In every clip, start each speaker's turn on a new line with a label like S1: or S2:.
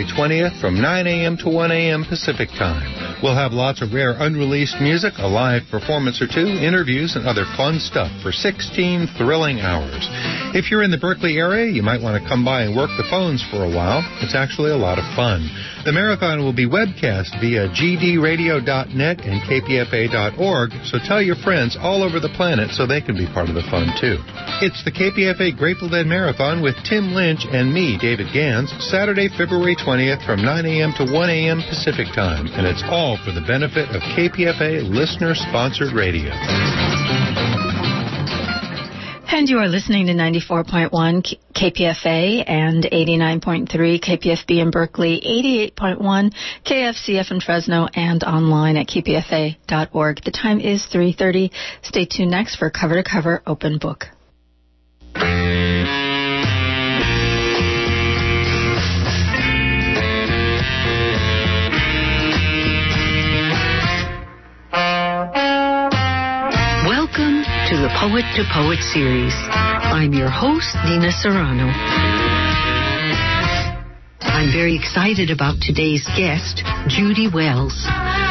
S1: February 20th from 9 a.m. to 1 a.m. Pacific Time. We'll have lots of rare unreleased music, a live performance or two, interviews, and other fun stuff for 16 thrilling hours. If you're in the Berkeley area, you might want to come by and work the phones for a while. It's actually a lot of fun. The marathon will be webcast via gdradio.net and kpfa.org, so tell your friends all over the planet so they can be part of the fun too. It's the KPFA Grateful Dead Marathon with Tim Lynch and me, David Gans, Saturday, February 20th from 9 a.m. to 1 a.m. Pacific Time, and it's all for the benefit of KPFA listener-sponsored radio.
S2: And you are listening to 94.1 KPFA and 89.3 KPFB in Berkeley, 88.1 KFCF in Fresno, and online at kpfa.org. The time is 3.30. Stay tuned next for Cover to Cover Open Book.
S3: To Poet series. I'm your host, Nina Serrano. I'm very excited about today's guest, Judy Wells.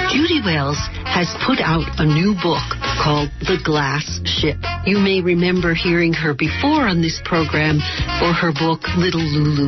S3: Judy Wells has put out a new book called The Glass Ship. You may remember hearing her before on this program for her book Little Lulu.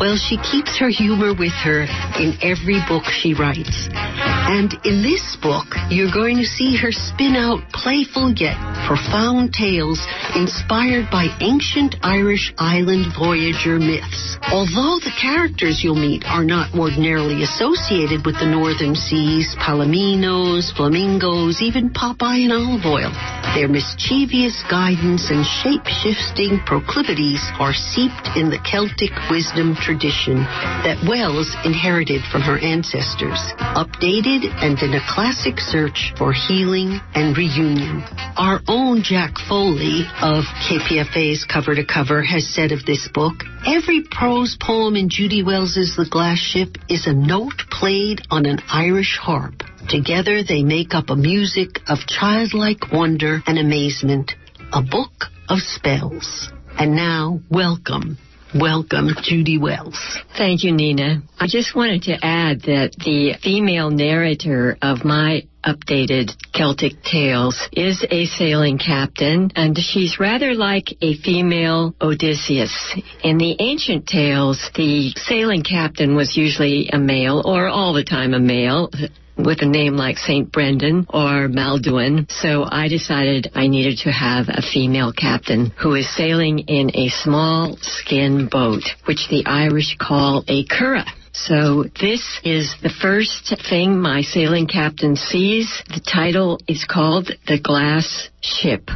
S3: Well, she keeps her humor with her in every book she writes. And in this book, you're going to see her spin out playful yet profound tales inspired by ancient Irish island voyager myths. Although the characters you'll meet are not ordinarily associated with the northern seas, palominos, flamingos, even Popeye and Olive Oyl, their mischievous guidance and shape-shifting proclivities are seeped in the Celtic wisdom tradition that Wells inherited from her ancestors. Updated and in a classic search for healing and reunion. Our own Jack Foley of KPFA's Cover to Cover has said of this book, every prose poem in Judy Wells's The Glass Ship is a note played on an Irish harp. Together they make up a music of childlike wonder and amazement, a book of spells. And now, welcome Welcome, Judy Wells.
S4: Thank you, Nina. I just wanted to add that the female narrator of my updated Celtic tales is a sailing captain, and she's rather like a female Odysseus. In the ancient tales, the sailing captain was usually a male, or all the time a male with a name like St. Brendan or Máel Dúin, so I decided I needed to have a female captain who is sailing in a small skin boat, which the Irish call a curragh. So this is the first thing my sailing captain sees. The title is called The Glass Ship.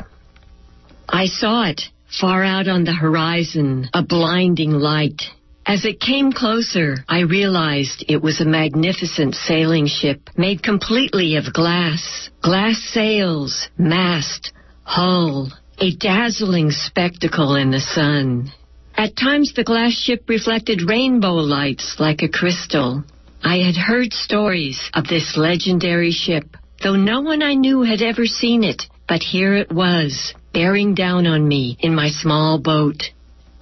S4: I saw it far out on the horizon, a blinding light. As it came closer, I realized it was a magnificent sailing ship made completely of glass. Glass sails, mast, hull, a dazzling spectacle in the sun. At times the glass ship reflected rainbow lights like a crystal. I had heard stories of this legendary ship, though no one I knew had ever seen it, but here it was, bearing down on me in my small boat.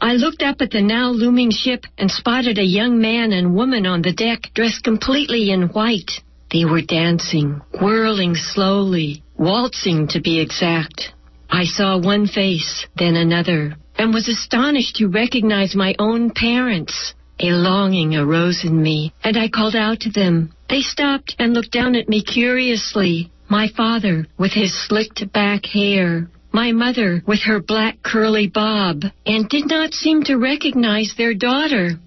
S4: I looked up at the now looming ship and spotted a young man and woman on the deck dressed completely in white. They were dancing, whirling slowly, waltzing to be exact. I saw one face, then another, and was astonished to recognize my own parents. A longing arose in me, and I called out to them. They stopped and looked down at me curiously. My father, with his slicked back hair, my mother with her black curly bob, and did not seem to recognize their daughter.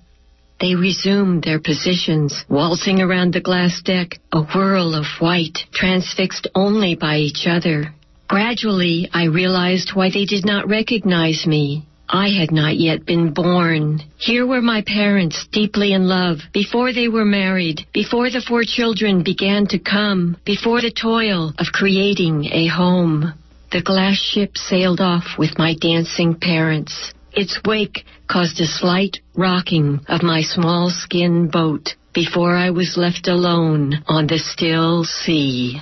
S4: They resumed their positions, waltzing around the glass deck, a whirl of white, transfixed only by each other. Gradually, I realized why they did not recognize me. I had not yet been born. Here were my parents, deeply in love, before they were married, before the four children began to come, before the toil of creating a home. The glass ship sailed off with my dancing parents. Its wake caused a slight rocking of my small skin boat before I was left alone on the still sea.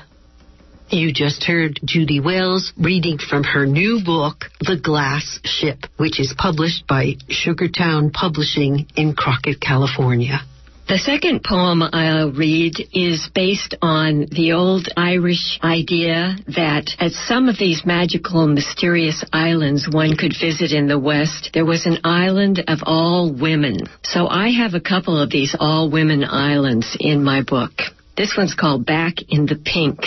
S3: You just heard Judy Wells reading from her new book, The Glass Ship, which is published by Sugartown Publishing in Crockett, California.
S4: The second poem I'll read is based on the old Irish idea that at some of these magical, mysterious islands one could visit in the West, there was an island of all women. So I have a couple of these all women islands in my book. This one's called Back in the Pink.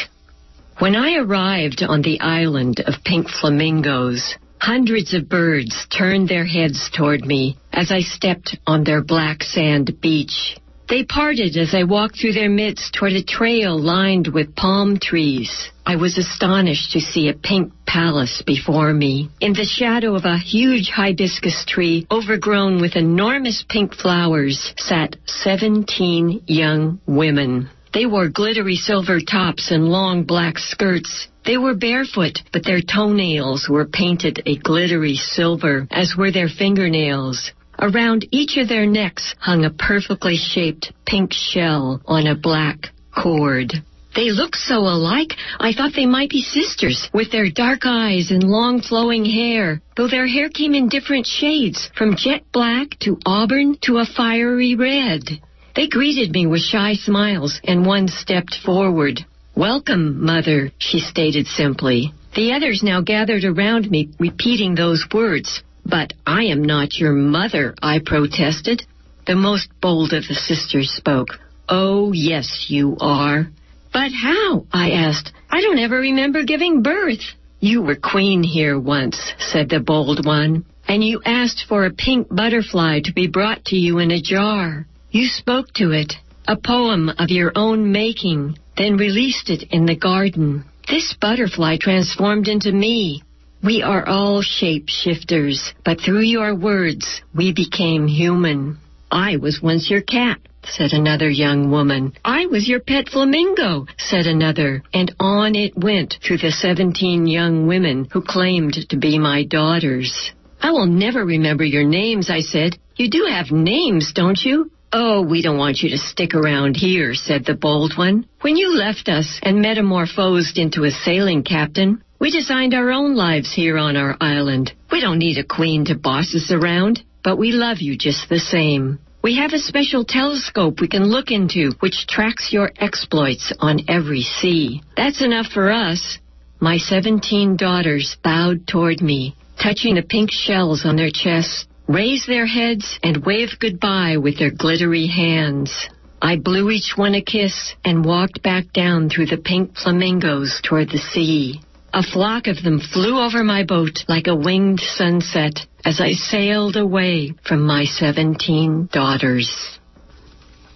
S4: When I arrived on the island of pink flamingos, hundreds of birds turned their heads toward me as I stepped on their black sand beach. They parted as I walked through their midst toward a trail lined with palm trees. I was astonished to see a pink palace before me. In the shadow of a huge hibiscus tree overgrown with enormous pink flowers sat 17 young women. They wore glittery silver tops and long black skirts. They were barefoot, but their toenails were painted a glittery silver, as were their fingernails. Around each of their necks hung a perfectly shaped pink shell on a black cord. They looked so alike, I thought they might be sisters, with their dark eyes and long flowing hair, though their hair came in different shades, from jet black to auburn to a fiery red. They greeted me with shy smiles, and one stepped forward. Welcome, Mother, she stated simply. The others now gathered around me, repeating those words. But I am not your mother, I protested. The most bold of the sisters spoke. Oh, yes, you are. But how? I asked. I don't ever remember giving birth. You were queen here once, said the bold one, and you asked for a pink butterfly to be brought to you in a jar. You spoke to it, a poem of your own making, then released it in the garden. This butterfly transformed into me. We are all shapeshifters, but through your words, we became human. I was once your cat, said another young woman. I was your pet flamingo, said another, and on it went through the seventeen young women who claimed to be my daughters. I will never remember your names, I said. You do have names, don't you? Oh, we don't want you to stick around here, said the bold one. When you left us and metamorphosed into a sailing captain, we designed our own lives here on our island. We don't need a queen to boss us around, but we love you just the same. We have a special telescope we can look into which tracks your exploits on every sea. That's enough for us. My 17 daughters bowed toward me, touching the pink shells on their chests raised their heads and waved goodbye with their glittery hands. I blew each one a kiss and walked back down through the pink flamingos toward the sea. A flock of them flew over my boat like a winged sunset as I sailed away from my seventeen daughters.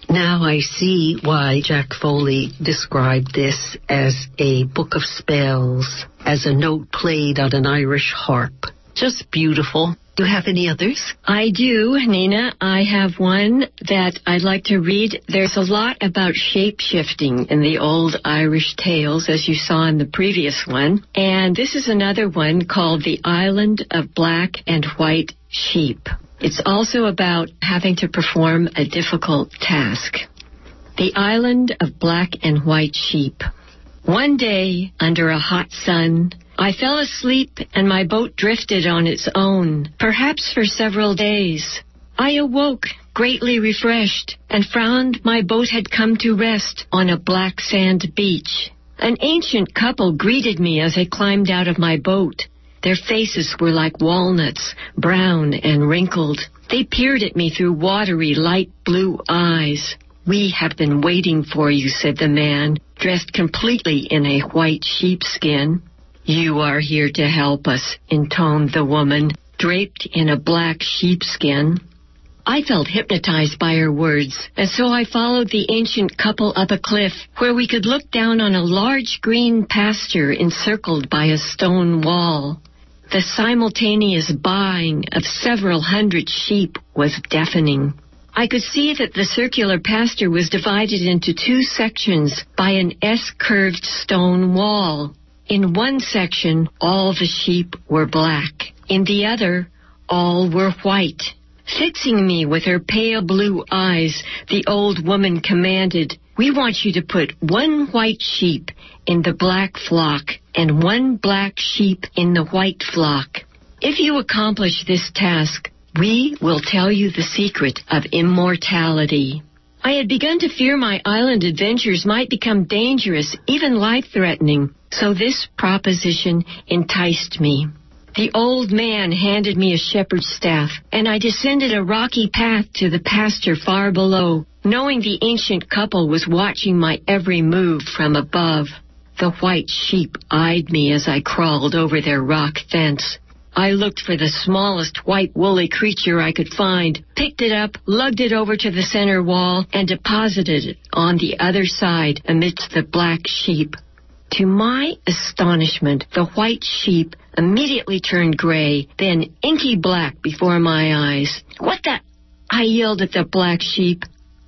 S3: Now I see why Jack Foley described this as a book of spells, as a note played on an Irish harp. Just beautiful. Do you have any others?
S4: I do, Nina. I have one that I'd like to read. There's a lot about shape shifting in the old Irish tales, as you saw in the previous one. And this is another one called The Island of Black and White Sheep. It's also about having to perform a difficult task. The Island of Black and White Sheep. One day, under a hot sun, I fell asleep and my boat drifted on its own, perhaps for several days. I awoke greatly refreshed and found my boat had come to rest on a black sand beach. An ancient couple greeted me as I climbed out of my boat. Their faces were like walnuts, brown and wrinkled. They peered at me through watery, light blue eyes. We have been waiting for you, said the man, dressed completely in a white sheepskin. You are here to help us, intoned the woman, draped in a black sheepskin. I felt hypnotized by her words, and so I followed the ancient couple up a cliff where we could look down on a large green pasture encircled by a stone wall. The simultaneous baaing of several hundred sheep was deafening. I could see that the circular pasture was divided into two sections by an S-curved stone wall. In one section, all the sheep were black. In the other, all were white. Fixing me with her pale blue eyes, the old woman commanded, We want you to put one white sheep in the black flock and one black sheep in the white flock. If you accomplish this task, we will tell you the secret of immortality. I had begun to fear my island adventures might become dangerous, even life-threatening, so this proposition enticed me. The old man handed me a shepherd's staff, and I descended a rocky path to the pasture far below, knowing the ancient couple was watching my every move from above. The white sheep eyed me as I crawled over their rock fence. I looked for the smallest white woolly creature I could find, picked it up, lugged it over to the center wall, and deposited it on the other side amidst the black sheep. To my astonishment, the white sheep immediately turned gray, then inky black before my eyes. What the? I yelled at the black sheep.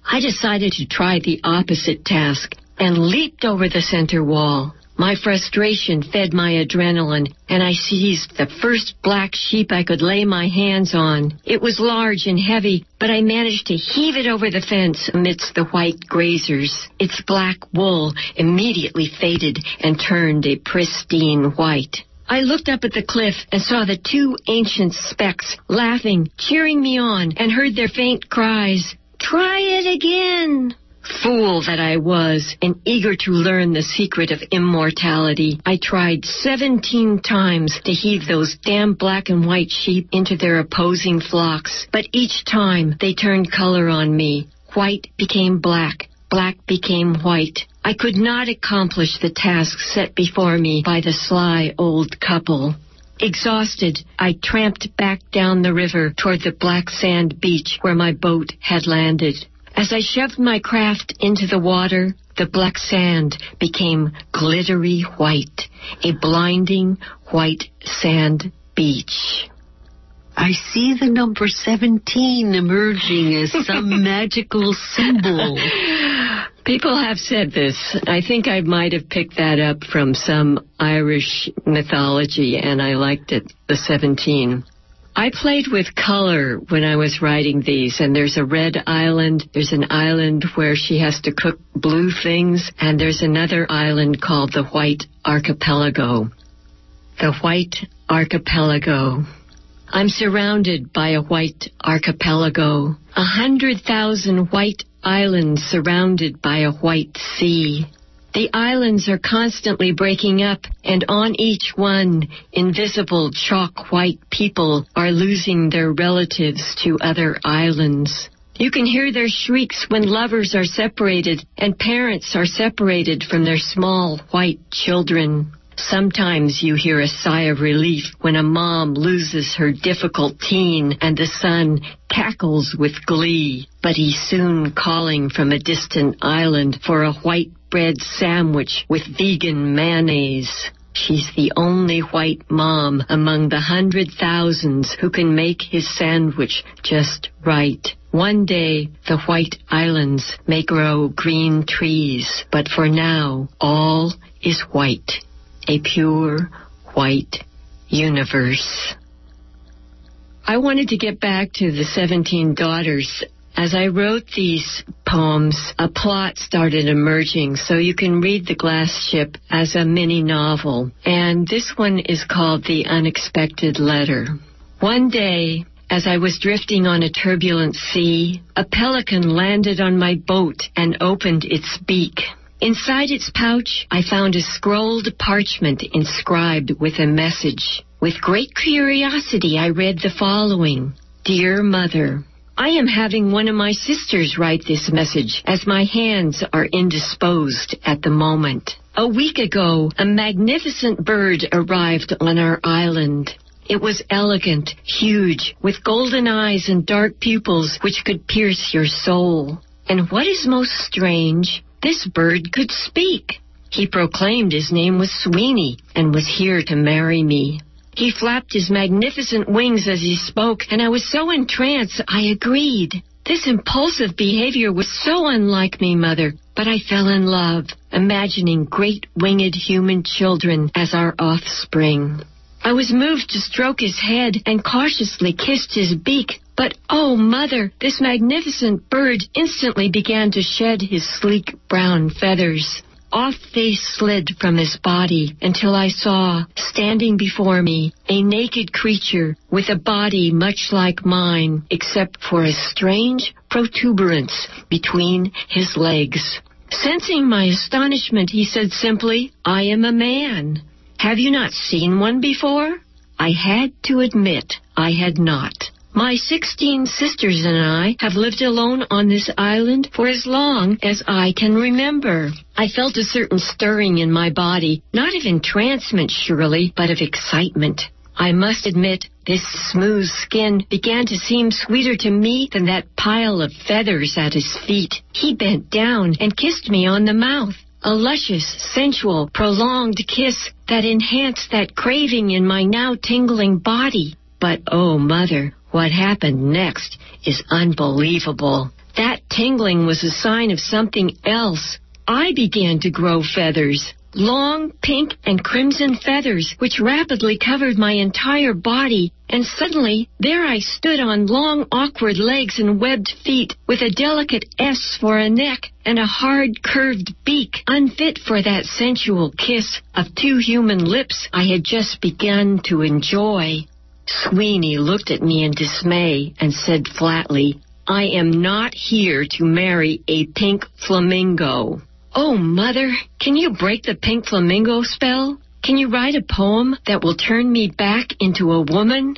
S4: I decided to try the opposite task and leaped over the center wall. My frustration fed my adrenaline, and I seized the first black sheep I could lay my hands on. It was large and heavy, but I managed to heave it over the fence amidst the white grazers. Its black wool immediately faded and turned a pristine white. I looked up at the cliff and saw the two ancient specks laughing, cheering me on, and heard their faint cries, Try it again! Fool that I was, and eager to learn the secret of immortality, I tried seventeen times to heave those damn black and white sheep into their opposing flocks, but each time they turned color on me. White became black, black became white. I could not accomplish the task set before me by the sly old couple. Exhausted, I tramped back down the river toward the black sand beach where my boat had landed. As I shoved my craft into the water, the black sand became glittery white, a blinding white sand beach.
S3: I see the number 17 emerging as some magical symbol.
S4: People have said this. I think I might have picked that up from some Irish mythology, and I liked it, the 17. I played with color when I was writing these, and there's a red island, there's an island where she has to cook blue things, and there's another island called the White Archipelago. The White Archipelago. I'm surrounded by a white archipelago, a hundred thousand white islands surrounded by a white sea. The islands are constantly breaking up, and on each one, invisible chalk white people are losing their relatives to other islands. You can hear their shrieks when lovers are separated and parents are separated from their small white children. Sometimes you hear a sigh of relief when a mom loses her difficult teen and the son cackles with glee. But he's soon calling from a distant island for a white bread sandwich with vegan mayonnaise. She's the only white mom among the hundred thousands who can make his sandwich just right. One day, the white islands may grow green trees, but for now, all is white a pure white universe. I wanted to get back to the 17 daughters. As I wrote these poems, a plot started emerging, so you can read The Glass Ship as a mini novel. And this one is called The Unexpected Letter. One day, as I was drifting on a turbulent sea, a pelican landed on my boat and opened its beak. Inside its pouch, I found a scrolled parchment inscribed with a message. With great curiosity, I read the following. Dear Mother, I am having one of my sisters write this message as my hands are indisposed at the moment. A week ago, a magnificent bird arrived on our island. It was elegant, huge, with golden eyes and dark pupils which could pierce your soul. And what is most strange, this bird could speak. He proclaimed his name was Sweeney and was here to marry me. He flapped his magnificent wings as he spoke, and I was so entranced I agreed. This impulsive behavior was so unlike me, Mother, but I fell in love, imagining great winged human children as our offspring. I was moved to stroke his head and cautiously kissed his beak, but oh, mother, this magnificent bird instantly began to shed his sleek brown feathers. Off they slid from his body until I saw, standing before me, a naked creature with a body much like mine, except for a strange protuberance between his legs. Sensing my astonishment, he said simply, I am a man. Have you not seen one before? I had to admit I had not. My 16 sisters and I have lived alone on this island for as long as I can remember. I felt a certain stirring in my body, not of entrancement surely, but of excitement. I must admit, this smooth skin began to seem sweeter to me than that pile of feathers at his feet. He bent down and kissed me on the mouth. A luscious, sensual, prolonged kiss that enhanced that craving in my now tingling body. But oh, mother, what happened next is unbelievable. That tingling was a sign of something else. I began to grow feathers long pink and crimson feathers which rapidly covered my entire body, and suddenly there I stood on long awkward legs and webbed feet with a delicate S for a neck and a hard curved beak unfit for that sensual kiss of two human lips I had just begun to enjoy. Sweeney looked at me in dismay and said flatly, I am not here to marry a pink flamingo. Oh, Mother, can you break the pink flamingo spell? Can you write a poem that will turn me back into a woman?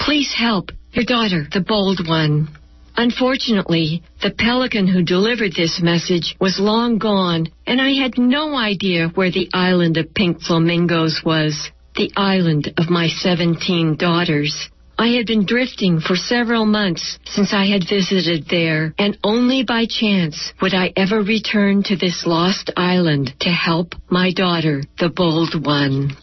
S4: Please help. Your daughter, the bold one. Unfortunately, the pelican who delivered this message was long gone, and I had no idea where the island of pink flamingos was, the island of my 17 daughters. I had been drifting for several months since I had visited there, and only by chance would I ever return to this lost island to help my daughter, the bold one.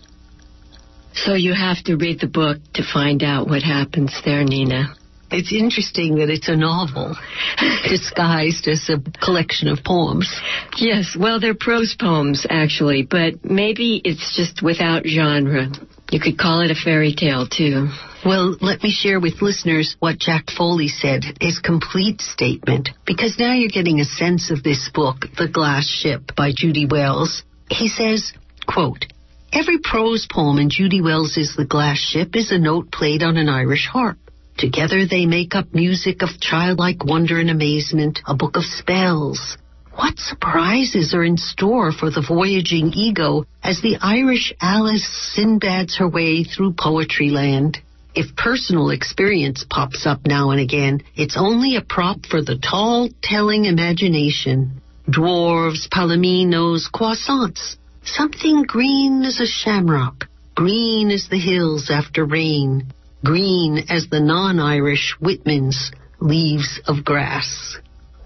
S4: So you have to read the book to find out what happens there, Nina.
S3: It's interesting that it's a novel disguised as a collection of poems.
S4: Yes, well, they're prose poems, actually, but maybe it's just without genre. You could call it a fairy tale, too.
S3: Well, let me share with listeners what Jack Foley said, his complete statement, because now you're getting a sense of this book, The Glass Ship by Judy Wells. He says, quote, Every prose poem in Judy Wells's The Glass Ship is a note played on an Irish harp. Together they make up music of childlike wonder and amazement, a book of spells. What surprises are in store for the voyaging ego as the Irish Alice Sinbads her way through poetry land? If personal experience pops up now and again, it's only a prop for the tall, telling imagination. Dwarves, palominos, croissants. Something green as a shamrock, green as the hills after rain, green as the non-Irish Whitman's leaves of grass.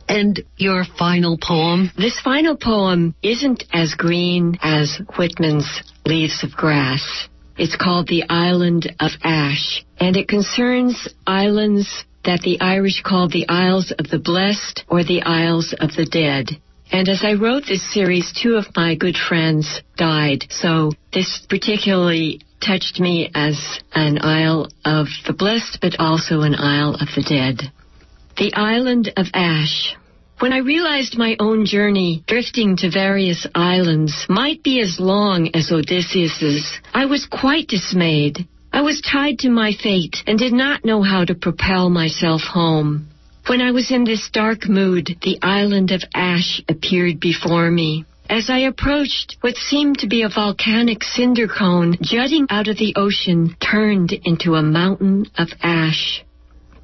S3: And your final poem?
S4: This final poem isn't as green as Whitman's leaves of grass. It's called the Island of Ash, and it concerns islands that the Irish called the Isles of the Blessed or the Isles of the Dead. And as I wrote this series, two of my good friends died, so this particularly touched me as an Isle of the Blessed, but also an Isle of the Dead. The Island of Ash. When I realized my own journey, drifting to various islands, might be as long as Odysseus's, I was quite dismayed. I was tied to my fate and did not know how to propel myself home. When I was in this dark mood, the island of ash appeared before me. As I approached, what seemed to be a volcanic cinder cone jutting out of the ocean turned into a mountain of ash.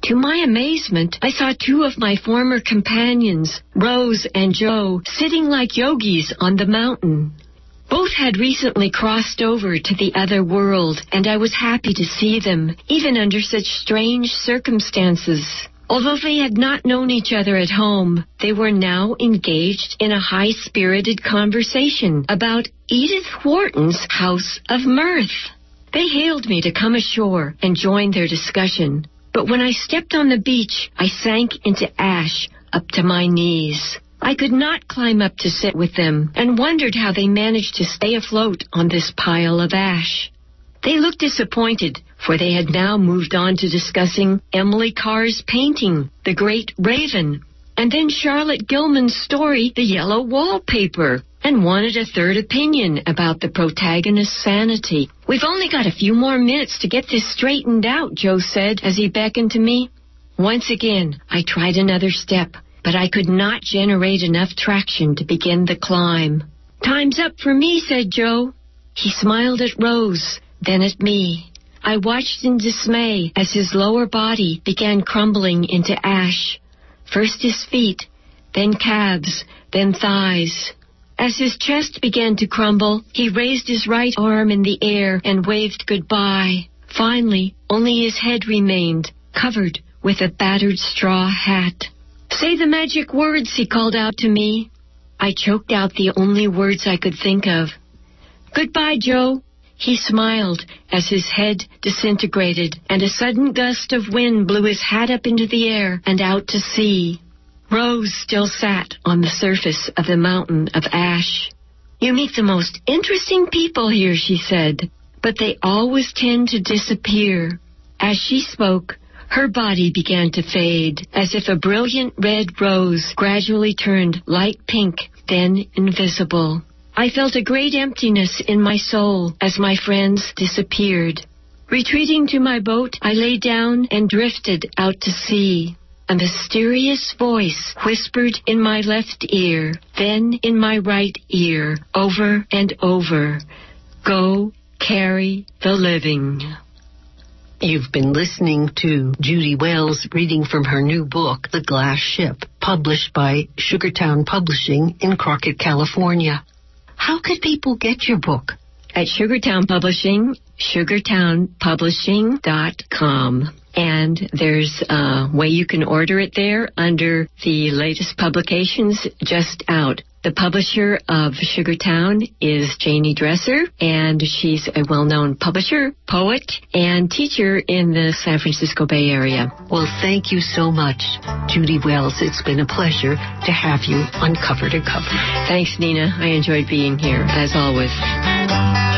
S4: To my amazement, I saw two of my former companions, Rose and Joe, sitting like yogis on the mountain. Both had recently crossed over to the other world, and I was happy to see them, even under such strange circumstances. Although they had not known each other at home, they were now engaged in a high spirited conversation about Edith Wharton's House of Mirth. They hailed me to come ashore and join their discussion. But when I stepped on the beach, I sank into ash up to my knees. I could not climb up to sit with them and wondered how they managed to stay afloat on this pile of ash. They looked disappointed, for they had now moved on to discussing Emily Carr's painting, The Great Raven, and then Charlotte Gilman's story, The Yellow Wallpaper, and wanted a third opinion about the protagonist's sanity. We've only got a few more minutes to get this straightened out, Joe said as he beckoned to me. Once again, I tried another step, but I could not generate enough traction to begin the climb. Time's up for me, said Joe. He smiled at Rose, then at me. I watched in dismay as his lower body began crumbling into ash. First his feet, then calves, then thighs. As his chest began to crumble, he raised his right arm in the air and waved goodbye. Finally, only his head remained, covered with a battered straw hat. Say the magic words, he called out to me. I choked out the only words I could think of. Goodbye, Joe. He smiled as his head disintegrated and a sudden gust of wind blew his hat up into the air and out to sea. Rose still sat on the surface of the mountain of ash. You meet the most interesting people here, she said, but they always tend to disappear. As she spoke, her body began to fade, as if a brilliant red rose gradually turned light pink, then invisible. I felt a great emptiness in my soul as my friends disappeared. Retreating to my boat, I lay down and drifted out to sea. A mysterious voice whispered in my left ear, then in my right ear, over and over, Go carry the living.
S3: You've been listening to Judy Wells reading from her new book, The Glass Ship, published by Sugartown Publishing in Crockett, California. How could people get your book?
S4: At Sugartown Publishing, sugartownpublishing.com. And there's a way you can order it there under the latest publications just out. The publisher of Sugartown is Jannie Dresser, and she's a well-known publisher, poet, and teacher in the San Francisco Bay Area.
S3: Well, thank you so much, Judy Wells. It's been a pleasure to have you on Cover to Cover.
S4: Thanks, Nina. I enjoyed being here, as always.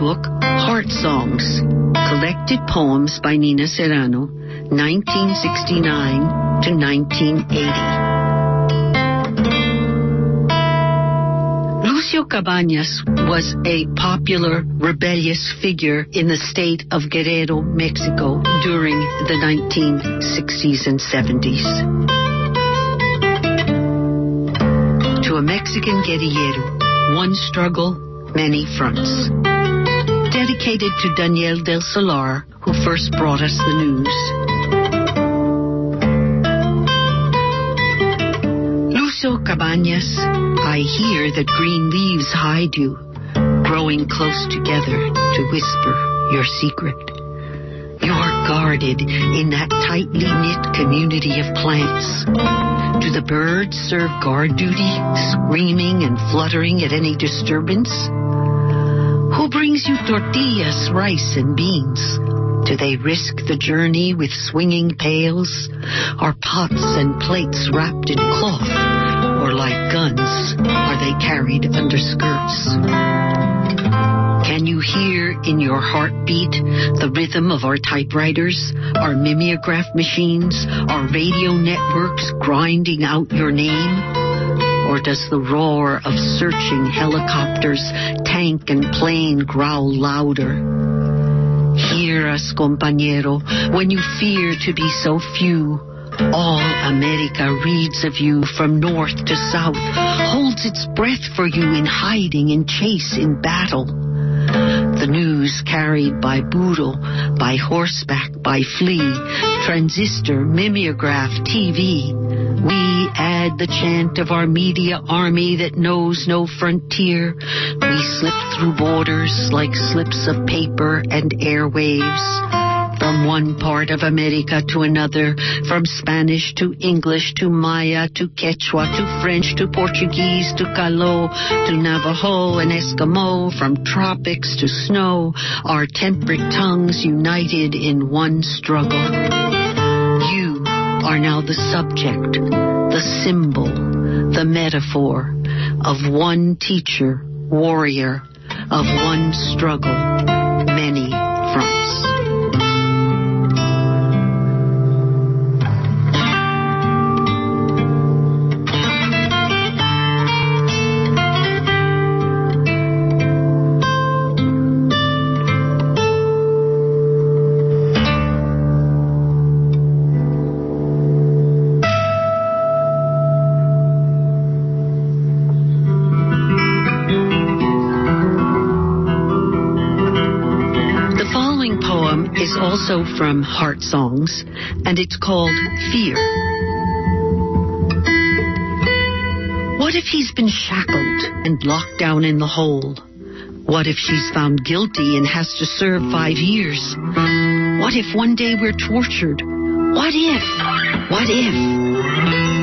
S3: Book Heart Songs. Collected poems by Nina Serrano, 1969 to 1980. Lucio Cabañas was a popular rebellious figure in the state of Guerrero, Mexico during the 1960s and 70s. To a Mexican guerrillero, one struggle, many fronts. Dedicated to Daniel del Solar, who first brought us the news. Lucio Cabañas, I hear that green leaves hide you, growing close together to whisper your secret. You are guarded in that tightly knit community of plants. Do the birds serve guard duty, screaming and fluttering at any disturbance? Who brings you tortillas, rice, and beans? Do they risk the journey with swinging pails? Are pots and plates wrapped in cloth? Or like guns, are they carried under skirts? Can you hear in your heartbeat the rhythm of our typewriters, our mimeograph machines, our radio networks grinding out your name? Or does the roar of searching helicopters, tank and plane growl louder? Hear us, compañero, when you fear to be so few. All America reads of you from north to south, holds its breath for you in hiding, in chase, in battle. The news carried by boodle, by horseback, by flea, transistor, mimeograph, TV. We add the chant of our media army that knows no frontier. We slip through borders like slips of paper and airwaves. From one part of America to another, from Spanish to English to Maya to Quechua to French to Portuguese to Calo to Navajo and Eskimo, from tropics to snow, our temperate tongues united in one struggle. You are now the subject, the symbol, the metaphor of one teacher, warrior, of one struggle, is also from Heart Songs, and it's called Fear. What if he's been shackled and locked down in the hole? What if she's found guilty and has to serve five years? What if one day we're tortured? What if? What if?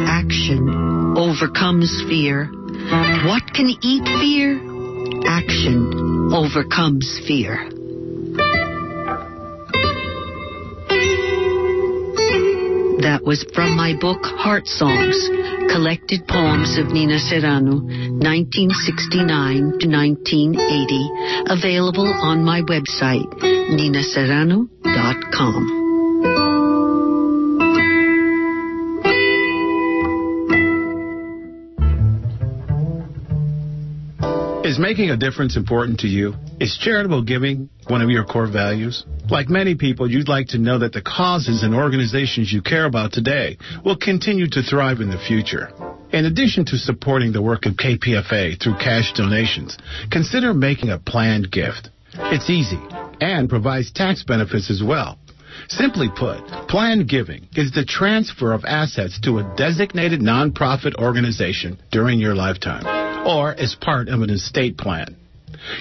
S3: Action overcomes fear. What can eat fear? Action overcomes fear. That was from my book Heart Songs, Collected Poems of Nina Serrano, 1969 to 1980, available on my website, ninaserrano.com.
S5: Is making a difference important to you? Is charitable giving one of your core values? Like many people, you'd like to know that the causes and organizations you care about today will continue to thrive in the future. In addition to supporting the work of KPFA through cash donations, consider making a planned gift. It's easy and provides tax benefits as well. Simply put, planned giving is the transfer of assets to a designated nonprofit organization during your lifetime or as part of an estate plan.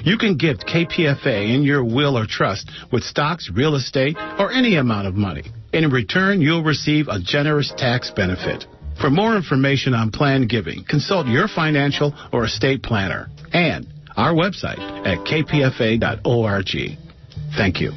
S5: You can gift KPFA in your will or trust with stocks, real estate, or any amount of money. In return, you'll receive a generous tax benefit. For more information on plan giving, consult your financial or estate planner and our website at kpfa.org. Thank you.